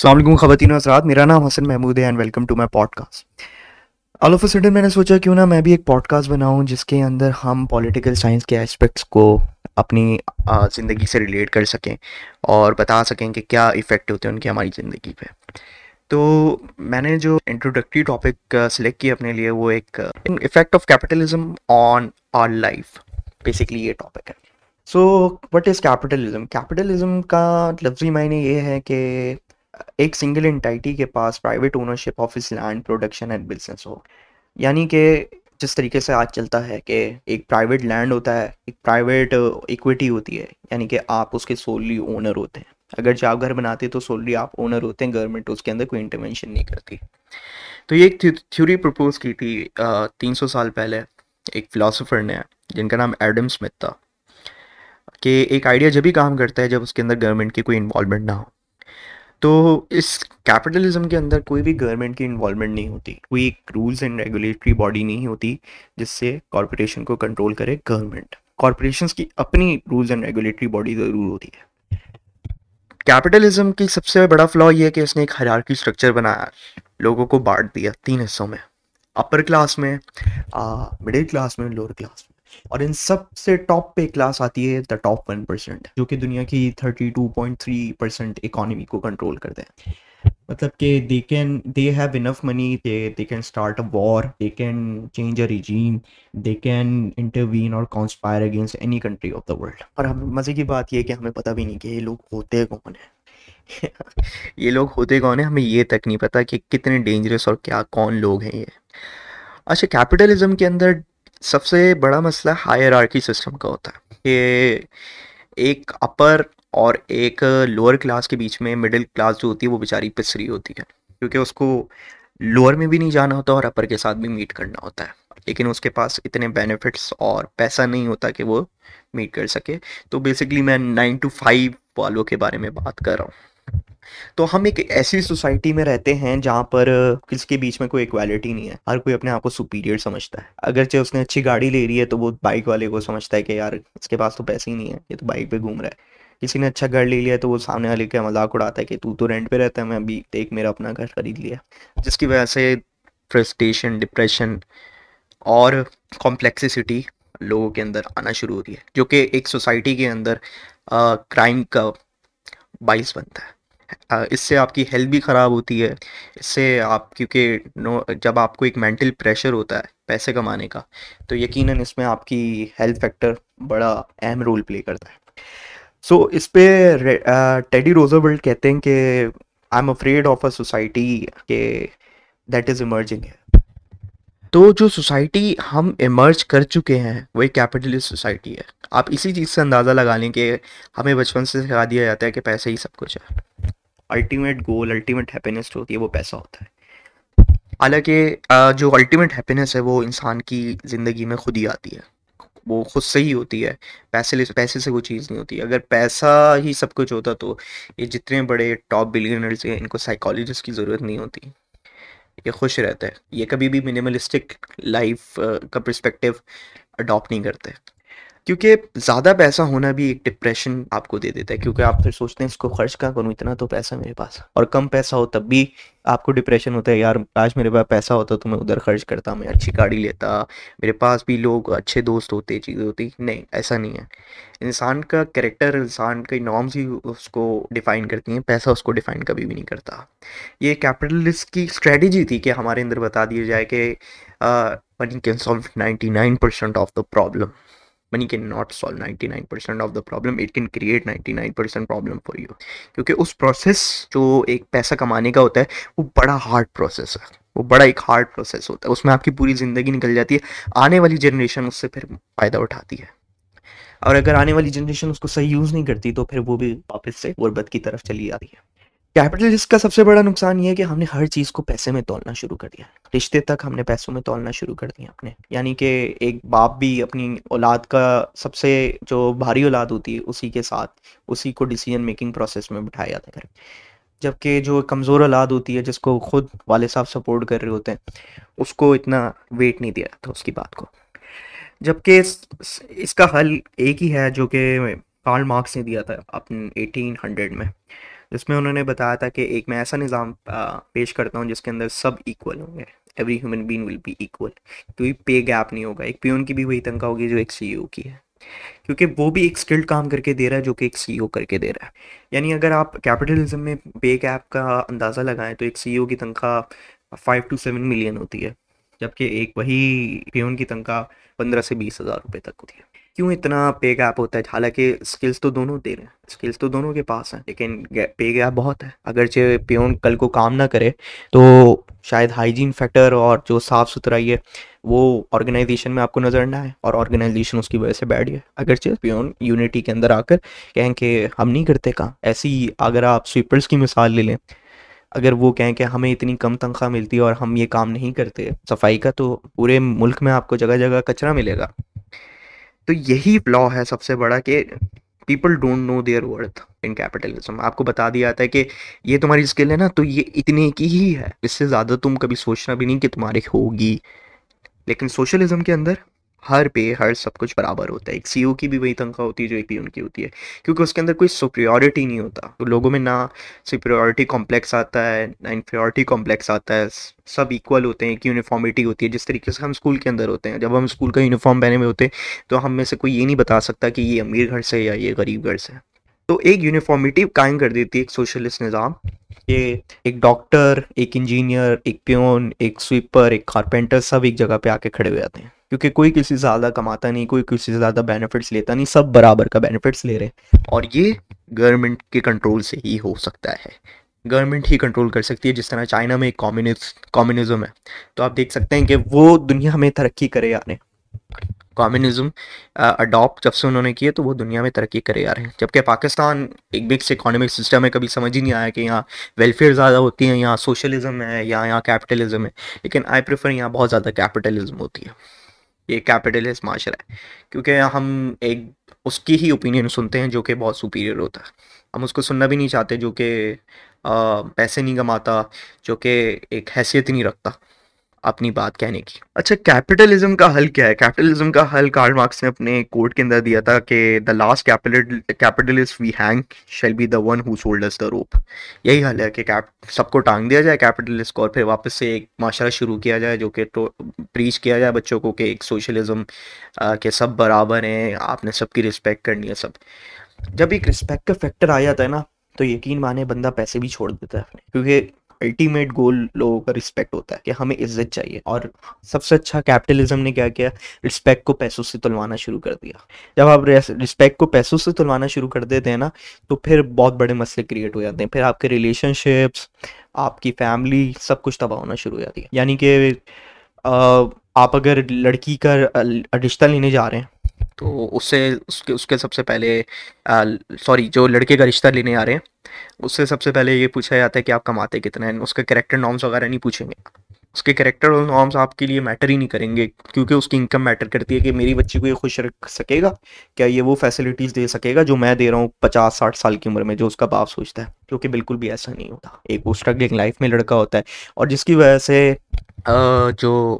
السلام علیکم خواتین حضرات، میرا نام حسن محمود ہے and welcome to my podcast all of sudden میں نے سوچا کیوں نہ میں بھی ایک پوڈ کاسٹ بناؤں جس کے اندر ہم پولیٹیکل سائنس کے اسپیکٹس کو اپنی زندگی سے ریلیٹ کر سکیں اور بتا سکیں کہ کیا ایفیکٹ ہوتے ہیں ان کے ہماری زندگی پہ۔ تو میں نے جو انٹروڈکٹری ٹاپک سلیکٹ کیا اپنے لیے وہ ایک effect of capitalism on our life basically یہ ٹاپک ہے۔ So what is capitalism capitalism کا لفظی معنی یہ ہے کہ ایک سنگل انٹائٹی کے پاس پرائیویٹ اونرشپ آف اس لینڈ پروڈکشن اینڈ بزنس ہو۔ یعنی کہ جس طریقے سے آج چلتا ہے کہ ایک پرائیویٹ لینڈ ہوتا ہے، ایک پرائیویٹ ایکویٹی ہوتی ہے یعنی کہ آپ اس کے سولی اونر ہوتے ہیں۔ اگر جو آپ گھر بناتے تو سولی آپ اونر ہوتے ہیں گورنمنٹ اس کے اندر کوئی انٹرونشن نہیں کرتی۔ تو یہ ایک تھیوری پرپوز کی تھی تین سو سال پہلے ایک فلاسفر نے، جن کا نام ایڈم اسمتھ تھا۔ کہ ایک آئیڈیا جب بھی کام کرتا ہے، جب اس کے اندر گورنمنٹ کی کوئی انوالومنٹ نہ ہو۔ تو اس کیپٹلزم کے اندر کوئی بھی گورنمنٹ کی انوالومنٹ نہیں ہوتی، کوئی ایک رولز اینڈ ریگولیٹری باڈی نہیں ہوتی جس سے کارپوریشن کو کنٹرول کرے گورنمنٹ کارپوریشنس کی اپنی رولز اینڈ ریگولیٹری باڈی ضرور ہوتی ہے۔ کیپٹلزم کی سب سے بڑا فلا یہ ہے کہ اس نے ایک ہرارکی اسٹرکچر بنایا، لوگوں کو بانٹ دیا تین حصوں میں۔ اپر کلاس میں مڈل کلاس میں لوور کلاس میں۔ اور ان سب سے ٹاپ پہ کلاس آتی ہے دا ٹاپ ون پرسینٹ جو کہ دنیا کی thirty two point three percent economy کو کنٹرول کرتے ہیں۔ مطلب کہ they can they have enough money they can start a war they can change a regime they can intervene اور conspire against any country of the world اور ہم، مزے کی بات یہ کہ ہمیں پتہ بھی نہیں کہ یہ لوگ ہوتے کون ہیں۔ یہ لوگ ہوتے کون ہیں؟ ہمیں یہ تک نہیں پتا کہ کتنے ڈینجرس اور کیا، کون لوگ ہیں یہ۔ اچھا کیپٹلزم کے اندر سب سے بڑا مسئلہ ہائر آرکی سسٹم کا ہوتا ہے کہ ایک اپر اور ایک لوور کلاس کے بیچ میں مڈل کلاس جو ہوتی ہے وہ بیچاری پسری ہوتی ہے، کیونکہ اس کو لوور میں بھی نہیں جانا ہوتا اور اپر کے ساتھ بھی میٹ کرنا ہوتا ہے۔ لیکن اس کے پاس اتنے بینیفٹس اور پیسہ نہیں ہوتا کہ وہ میٹ کر سکے۔ تو بیسکلی میں نائن ٹو فائیو والوں کے بارے میں بات کر رہا ہوں۔ تو ہم ایک ایسی سوسائٹی میں رہتے ہیں جہاں پر کسی کے بیچ میں کوئی ایکویلٹی نہیں ہے۔ ہر کوئی اپنے آپ کو سپیریئر سمجھتا ہے۔ اگرچہ اس نے اچھی گاڑی لے رہی ہے تو وہ بائک والے کو سمجھتا ہے کہ یار اس کے پاس تو پیسے ہی نہیں ہے یہ تو بائک پہ گھوم رہا ہے۔ کسی نے اچھا گھر لے لیا تو وہ سامنے والے کا مذاق اڑاتا ہے کہ تو تو رینٹ پہ رہتا ہے، میں ابھی ایک میرا اپنا گھر خرید لیا۔ جس کی وجہ سے فرسٹریشن ڈپریشن اور کمپلیکسسٹی لوگوں کے اندر آنا شروع ہوتی ہے، جو کہ ایک سوسائٹی کے اندر کرائم کا باعث بنتا ہے۔ اس سے آپ کی ہیلتھ بھی خراب ہوتی ہے۔ اس سے آپ، کیونکہ نو، جب آپ کو ایک مینٹل پریشر ہوتا ہے پیسے کمانے کا، تو یقیناً اس میں آپ کی ہیلتھ فیکٹر بڑا اہم رول پلے کرتا ہے۔ سو اس پہ ٹیڈی روزر ورلڈ کہتے ہیں کہ I am afraid of a society کہ دیٹ از ایمرجنگ ہے تو جو سوسائٹی ہم ایمرج کر چکے ہیں، وہ ایک کیپٹلسٹ سوسائٹی ہے۔ آپ اسی چیز سے اندازہ لگا لیں کہ ہمیں بچپن سے سکھا دیا جاتا ہے کہ پیسے ہی سب کچھ ہے۔ الٹیمیٹ گول الٹیمیٹ ہیپینس جو ہوتی ہے وہ پیسہ ہوتا ہے۔ حالانکہ جو الٹیمیٹ ہیپینس ہے وہ انسان کی زندگی میں خود ہی آتی ہے۔ وہ خود سے ہی ہوتی ہے۔ پیسے پیسے سے وہ چیز نہیں ہوتی۔ اگر پیسہ ہی سب کچھ ہوتا تو یہ جتنے بڑے ٹاپ بلینرز ہیں، ان کو سائیکالوجسٹ کی ضرورت نہیں ہوتی۔ یہ خوش رہتا ہے۔ یہ کبھی بھی منیملسٹک لائف کا پرسپیکٹیو اڈاپٹ نہیں کرتے۔ کیونکہ زیادہ پیسہ ہونا بھی ایک ڈپریشن آپ کو دے دیتا ہے، کیونکہ آپ پھر سوچتے ہیں اس کو خرچ کہاں کروں؟ اتنا تو پیسہ میرے پاس اور کم پیسہ ہو تب بھی آپ کو ڈپریشن ہوتا ہے، یار آج میرے پاس پیسہ ہوتا تو میں ادھر خرچ کرتا، میں اچھی گاڑی لیتا، میرے پاس بھی لوگ اچھے دوست ہوتے، چیزیں ہوتی۔ نہیں، ایسا نہیں ہے۔ انسان کا کریکٹر انسان کا نارمس ہی اس کو ڈیفائن کرتی ہیں، پیسہ اس کو ڈیفائن کبھی بھی نہیں کرتا۔ یہ کیپٹلسٹ کی اسٹریٹجی تھی کہ ہمارے اندر بتا دیا جائے کہ money can solve ninety nine percent of the problem money can not solve ninety nine percent of the problem it can create ninety nine percent problem for you کیونکہ اس پروسیس جو ایک پیسہ کمانے کا ہوتا ہے وہ بڑا ہارڈ پروسیس ہے وہ بڑا ایک ہارڈ پروسیس ہوتا ہے اس میں آپ کی پوری زندگی نکل جاتی ہے آنے والی جنریشن اس سے پھر فائدہ اٹھاتی ہے اور اگر آنے والی جنریشن اس کو صحیح یوز نہیں کرتی تو پھر وہ بھی واپس سے غربت کی طرف چلی جاتی ہے کیپٹلسٹ کا سب سے بڑا نقصان یہ ہے کہ ہم نے ہر چیز کو پیسے میں تولنا شروع کر دیا۔ رشتے تک ہم نے پیسوں میں تولنا شروع کر دیا اپنے۔ یعنی کہ ایک باپ بھی اپنی اولاد کا سب سے جو بھاری اولاد ہوتی ہے، اسی کے ساتھ، اسی کو ڈیسیجن میکنگ پروسیس میں بٹھایا جاتا ہے۔ جبکہ جو کمزور اولاد ہوتی ہے، جس کو خود والد صاحب سپورٹ کر رہے ہوتے ہیں، اس کو اتنا ویٹ نہیں دیا تھا اس کی بات کو۔ جبکہ اس کا حل ایک ہی ہے جو کہ کارل مارکس نے دیا تھا اپنے ایٹین ہنڈریڈ میں۔ جس میں انہوں نے بتایا تھا کہ ایک میں ایسا نظام پیش کرتا ہوں جس کے اندر سب ایکول ہوں گے۔ Every human being will be equal کوئی پے گیپ نہیں ہوگا۔ ایک پیون کی بھی وہی تنخواہ ہوگی جو ایک سی او کی ہے۔ کیونکہ وہ بھی ایک اسکلڈ کام کر کے دے رہا ہے جو کہ ایک سی او کر کے دے رہا ہے۔ یعنی اگر آپ کیپٹلزم میں پے گیپ کا اندازہ لگائیں تو ایک سی او کی تنخواہ فائیو ٹو سیون ملین ہوتی ہے۔ جبکہ ایک وہی پیون کی تنخواہ پندرہ سے بیس ہزار روپے تک ہوتی ہے۔ کیوں اتنا پے گیپ ہوتا ہے؟ حالانکہ اسکلس تو دونوں دے رہے ہیں۔ اسکلس تو دونوں کے پاس ہیں، لیکن پے گیپ بہت ہے۔ اگرچہ پیون کل کو کام نہ کرے، تو شاید ہائیجین فیکٹر اور جو صاف ستھرائی ہے، وہ آرگنائزیشن میں آپ کو نظر نہ آئے اور آرگنائزیشن اس کی وجہ سے بیٹھ گیا۔ اگرچہ پیون یونٹی کے اندر آ کر کہیں کہ ہم نہیں کرتے کام، ایسی اگر آپ سویپرس کی مثال لے لیں اگر وہ کہیں کہ ہمیں اتنی کم تنخواہ ملتی ہے اور ہم یہ کام نہیں کرتے صفائی کا، تو پورے ملک میں آپ کو جگہ جگہ کچرا ملے گا۔ تو یہی فلا ہے سب سے بڑا کہ people don't know their worth in capitalism آپ کو بتا دیا جاتا ہے کہ یہ تمہاری اسکل ہے نا، تو یہ اتنے کی ہی ہے۔ اس سے زیادہ تم کبھی سوچنا بھی نہیں کہ تمہاری ہوگی۔ لیکن سوشلزم کے اندر ہر پے، ہر سب کچھ برابر ہوتا ہے۔ ایک سی او کی بھی وہی تنخواہ ہوتی ہے جو ایک پی ان کی ہوتی ہے۔ کیونکہ اس کے اندر کوئی سپریورٹی نہیں ہوتا۔ تو لوگوں میں نہ سپریورٹی کمپلیکس آتا ہے، نہ انفیورٹی کمپلیکس آتا ہے۔ سب ایکول ہوتے ہیں، ایک یونیفارمیٹی ہوتی ہے۔ جس طریقے سے ہم اسکول کے اندر ہوتے ہیں۔ جب ہم اسکول کا یونیفارم پہنے ہوئے ہوتے ہیں تو ہم میں سے کوئی یہ نہیں بتا سکتا کہ یہ امیر گھر سے یا یہ غریب گھر سے تو ایک یونیفارمٹی قائم کر دیتی ہے ایک سوشلسٹ نظام کہ ایک ڈاکٹر ایک انجینئر ایک پیون ایک سویپر ایک کارپینٹر سب ایک جگہ پہ آ کے کھڑے ہوئے جاتے ہیں۔ کیونکہ کوئی کسی سے زیادہ کماتا نہیں، کوئی کسی سے زیادہ بینیفٹس لیتا نہیں، سب برابر کا بینیفٹس لے رہے ہیں۔ اور یہ گورنمنٹ کے کنٹرول سے ہی ہو سکتا ہے۔ گورنمنٹ ہی کنٹرول کر سکتی ہے، جس طرح چائنا میں ایک کمیونزم ہے۔ تو آپ دیکھ سکتے ہیں کہ وہ دنیا میں ترقی کرے آنے کامنزم اڈاپٹ uh, جب سے انہوں نے کیے تو وہ دنیا میں ترقی کرے آ رہے ہیں۔ جبکہ پاکستان ایک بگس اکانومک سسٹم ہے، کبھی سمجھ ہی نہیں آیا کہ یہاں ویلفیئر زیادہ ہوتی ہیں یہاں سوشلزم ہے یا یہاں کیپٹلزم ہے۔ لیکن آئی پریفر یہاں بہت زیادہ کیپٹلزم ہوتی ہے۔ یہ کیپٹلسٹ معاشرہ ہے۔ کیونکہ ہم ایک اس کی ہی اوپینین سنتے ہیں جو کہ بہت سپیریئر ہوتا ہے۔ ہم اس کو سننا بھی نہیں چاہتے جو کہ پیسے نہیں کماتا، جو کہ ایک حیثیت نہیں رکھتا۔ اپنی بات کہنے کی۔ اچھا کیپٹلزم کا حل کیا ہے؟ کیپٹلزم کا حل کارل مارکس نے اپنے کوٹ کے اندر دیا تھا کہ the last capitalist we hang shall be the one who sold the rope یہی حل ہے کہ سب کو ٹانگ دیا جائے کیپٹلسٹ کو اور پھر واپس سے ایک معاشرہ شروع کیا جائے جو کہ پریچ کیا جائے بچوں کو کہ ایک سوشلزم کے سب برابر ہیں، آپ نے سب کی رسپیکٹ کرنی ہے، سب۔ جب ایک رسپیکٹ کا فیکٹر آ جاتا ہے نا، تو یقین مانے بندہ پیسے بھی چھوڑ دیتا ہے۔ کیونکہ الٹیمیٹ گول لوگوں کا رسپیکٹ ہوتا ہے کہ ہمیں عزت چاہیے اور سب سے اچھا کیپٹلزم نے کیا کیا؟ رسپیکٹ کو پیسوں سے تلوانا شروع کر دیا۔ جب آپ رسپیکٹ کو پیسوں سے تلوانا شروع کر دیتے ہیں نا، تو پھر بہت بڑے مسئلے کریٹ ہو جاتے ہیں۔ پھر آپ کے ریلیشن شپس آپ کی فیملی سب کچھ تباہ ہونا شروع ہو جاتی ہے۔ یعنی کہ آپ اگر لڑکی کا رشتہ لینے جا رہے ہیں تو اس سے، اس کے اس کے سب سے پہلے سوری، جو لڑکے کا رشتہ لینے آ رہے ہیں، اس سے سب سے پہلے یہ پوچھا جاتا ہے کہ آپ کماتے کتنا ہیں؟ اس کے کریکٹر نارمس وغیرہ نہیں پوچھیں گے۔ اس کے کریکٹر اور نارمس آپ کے لیے میٹر ہی نہیں کریں گے، کیونکہ اس کی انکم میٹر کرتی ہے کہ میری بچی کو یہ خوش رکھ سکے گا؟ کیا یہ وہ فیسلٹیز دے سکے گا جو میں دے رہا ہوں پچاس، ساٹھ سال کی عمر میں، جو اس کا باپ سوچتا ہے؟ کیونکہ بالکل بھی ایسا نہیں ہوتا۔ ایک وہ اسٹرگلنگ لائف میں لڑکا ہوتا ہے اور جس کی وجہ سے جو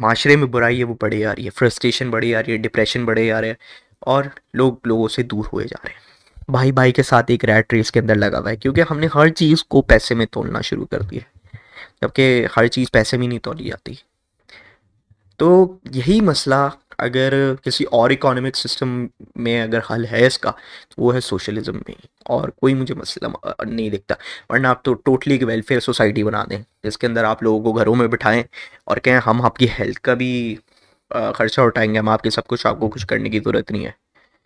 معاشرے میں برائی ہے، وہ بڑھی آ رہی ہے فرسٹریشن بڑھی آ رہی ہے ڈپریشن بڑھے آ رہے ہیں اور لوگ لوگوں سے دور ہوئے جا رہے ہیں۔ بھائی بھائی کے ساتھ ایک ریٹ ریس کے اندر لگا ہوا ہے، کیونکہ ہم نے ہر چیز کو پیسے میں تولنا شروع کر دیا ہے، جبکہ ہر چیز پیسے میں نہیں تولی جاتی۔ تو یہی مسئلہ اگر کسی اور اکانومک سسٹم میں اگر حل ہے اس کا، تو وہ ہے سوشلزم میں۔ اور کوئی مجھے مسئلہ نہیں دکھتا۔ ورنہ آپ تو ٹوٹلی ایک ویلفیئر سوسائٹی بنا دیں۔ جس کے اندر آپ لوگوں کو گھروں میں بٹھائیں اور کہیں ہم آپ کی ہیلتھ کا بھی خرچہ اٹھائیں گے۔ ہم آپ کے سب کچھ، آپ کو کچھ کرنے کی ضرورت نہیں ہے۔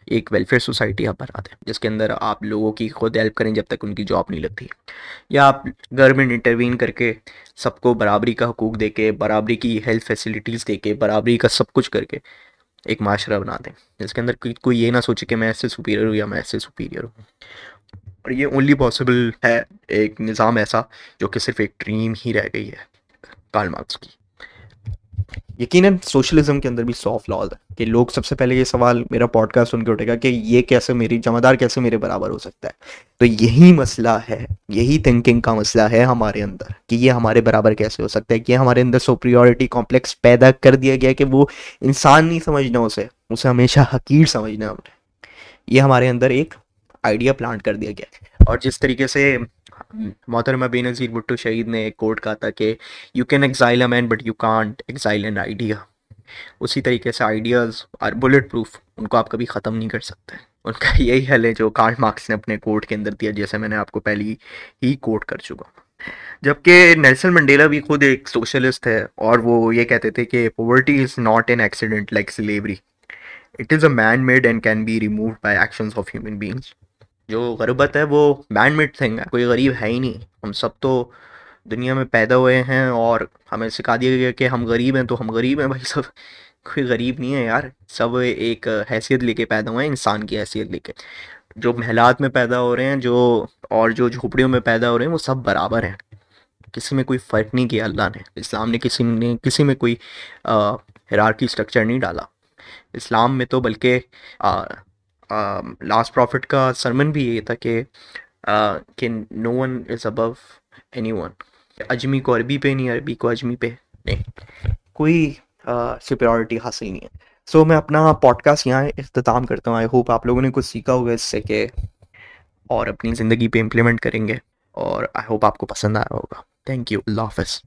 ایک ویلفیئر سوسائٹی آپ بنا دیں۔ جس کے اندر آپ لوگوں کی خود ہیلپ کریں جب تک ان کی جاب نہیں لگتی۔ یا آپ گورنمنٹ انٹروین کر کے سب کو برابری کا حقوق دے کے، برابری کی ہیلتھ فیسلٹیز دے کے، برابری کا سب کچھ کر کے۔ ایک معاشرہ بنا دیں۔ جس کے اندر کوئی یہ نہ سوچے کہ میں ایسے سپیریئر ہوں یا میں ایسے سپیریئر ہوں۔ اور یہ اونلی پاسبل ہے ایک نظام ایسا جو کہ صرف ایک ڈریم ہی رہ گئی ہے۔ کارل مارکس کی۔ یقیناً سوشلزم کے اندر بھی سو فلاز ہے کہ لوگ سب سے پہلے یہ سوال میرا پوڈ کاسٹ سن کے اٹھے گا کہ یہ کیسے میری جمع دار کیسے میرے برابر ہو سکتا ہے؟ تو یہی مسئلہ ہے، یہی تھنکنگ کا مسئلہ ہے ہمارے اندر کہ یہ ہمارے برابر کیسے ہو سکتا ہے، کہ ہمارے اندر سوپریورٹی کمپلیکس پیدا کر دیا گیا کہ وہ انسان نہیں سمجھنا اسے اسے ہمیشہ حقیر سمجھنا ہم نے۔ یہ ہمارے اندر ایک آئیڈیا پلانٹ کر دیا گیا اور جس طریقے سے ہاں۔ محترمہ بے نظیر بھٹو شہید نے ایک کوٹ کہا تھا کہ you can exile a man but you can't exile an idea اسی طریقے سے آئیڈیاز اور بلٹ پروف ان کو آپ کبھی ختم نہیں کر سکتے۔ ان کا یہی حل ہے جو کارڈ مارکس نے اپنے کوٹ کے اندر دیا، جیسے میں نے آپ کو پہلی ہی کوٹ کر چکا جبکہ نیلسن منڈیلا بھی خود ایک سوشلسٹ ہے اور وہ یہ کہتے تھے کہ poverty is not an accident like slavery it is a man made and can be removed by actions of human beings جو غربت ہے وہ مین میڈ تھنگ ہے کوئی غریب ہے ہی نہیں۔ ہم سب تو دنیا میں پیدا ہوئے ہیں اور ہمیں سکھا دیا گیا کہ ہم غریب ہیں تو ہم غریب ہیں بھائی سب کوئی غریب نہیں ہے یار۔ سب ایک حیثیت لے کے پیدا ہوئے ہیں، انسان کی حیثیت لے کے۔ جو محلات میں پیدا ہو رہے ہیں، جو اور جو جھوپڑیوں میں پیدا ہو رہے ہیں، وہ سب برابر ہیں۔ کسی میں کوئی فرق نہیں کیا اللہ نے۔ اسلام نے کسی نے، کسی میں کوئی ہرارکی اسٹرکچر نہیں ڈالا۔ اسلام میں تو بلکہ لاسٹ پروفٹ کا سرمن بھی یہ تھا کہ کہ no one is above anyone اجمی کو عربی پہ نہیں، عربی کو اجمی پہ نہیں۔ کوئی سپیورٹی حاصل نہیں ہے۔ سو میں اپنا پوڈ کاسٹ یہاں اختتام کرتا ہوں۔ آئی ہوپ آپ لوگوں نے کچھ سیکھا ہوگا اس سے کہ اور اپنی زندگی پہ امپلیمنٹ کریں گے اور آئی ہوپ آپ کو پسند آیا ہوگا۔ تھینک یو اللہ حافظ۔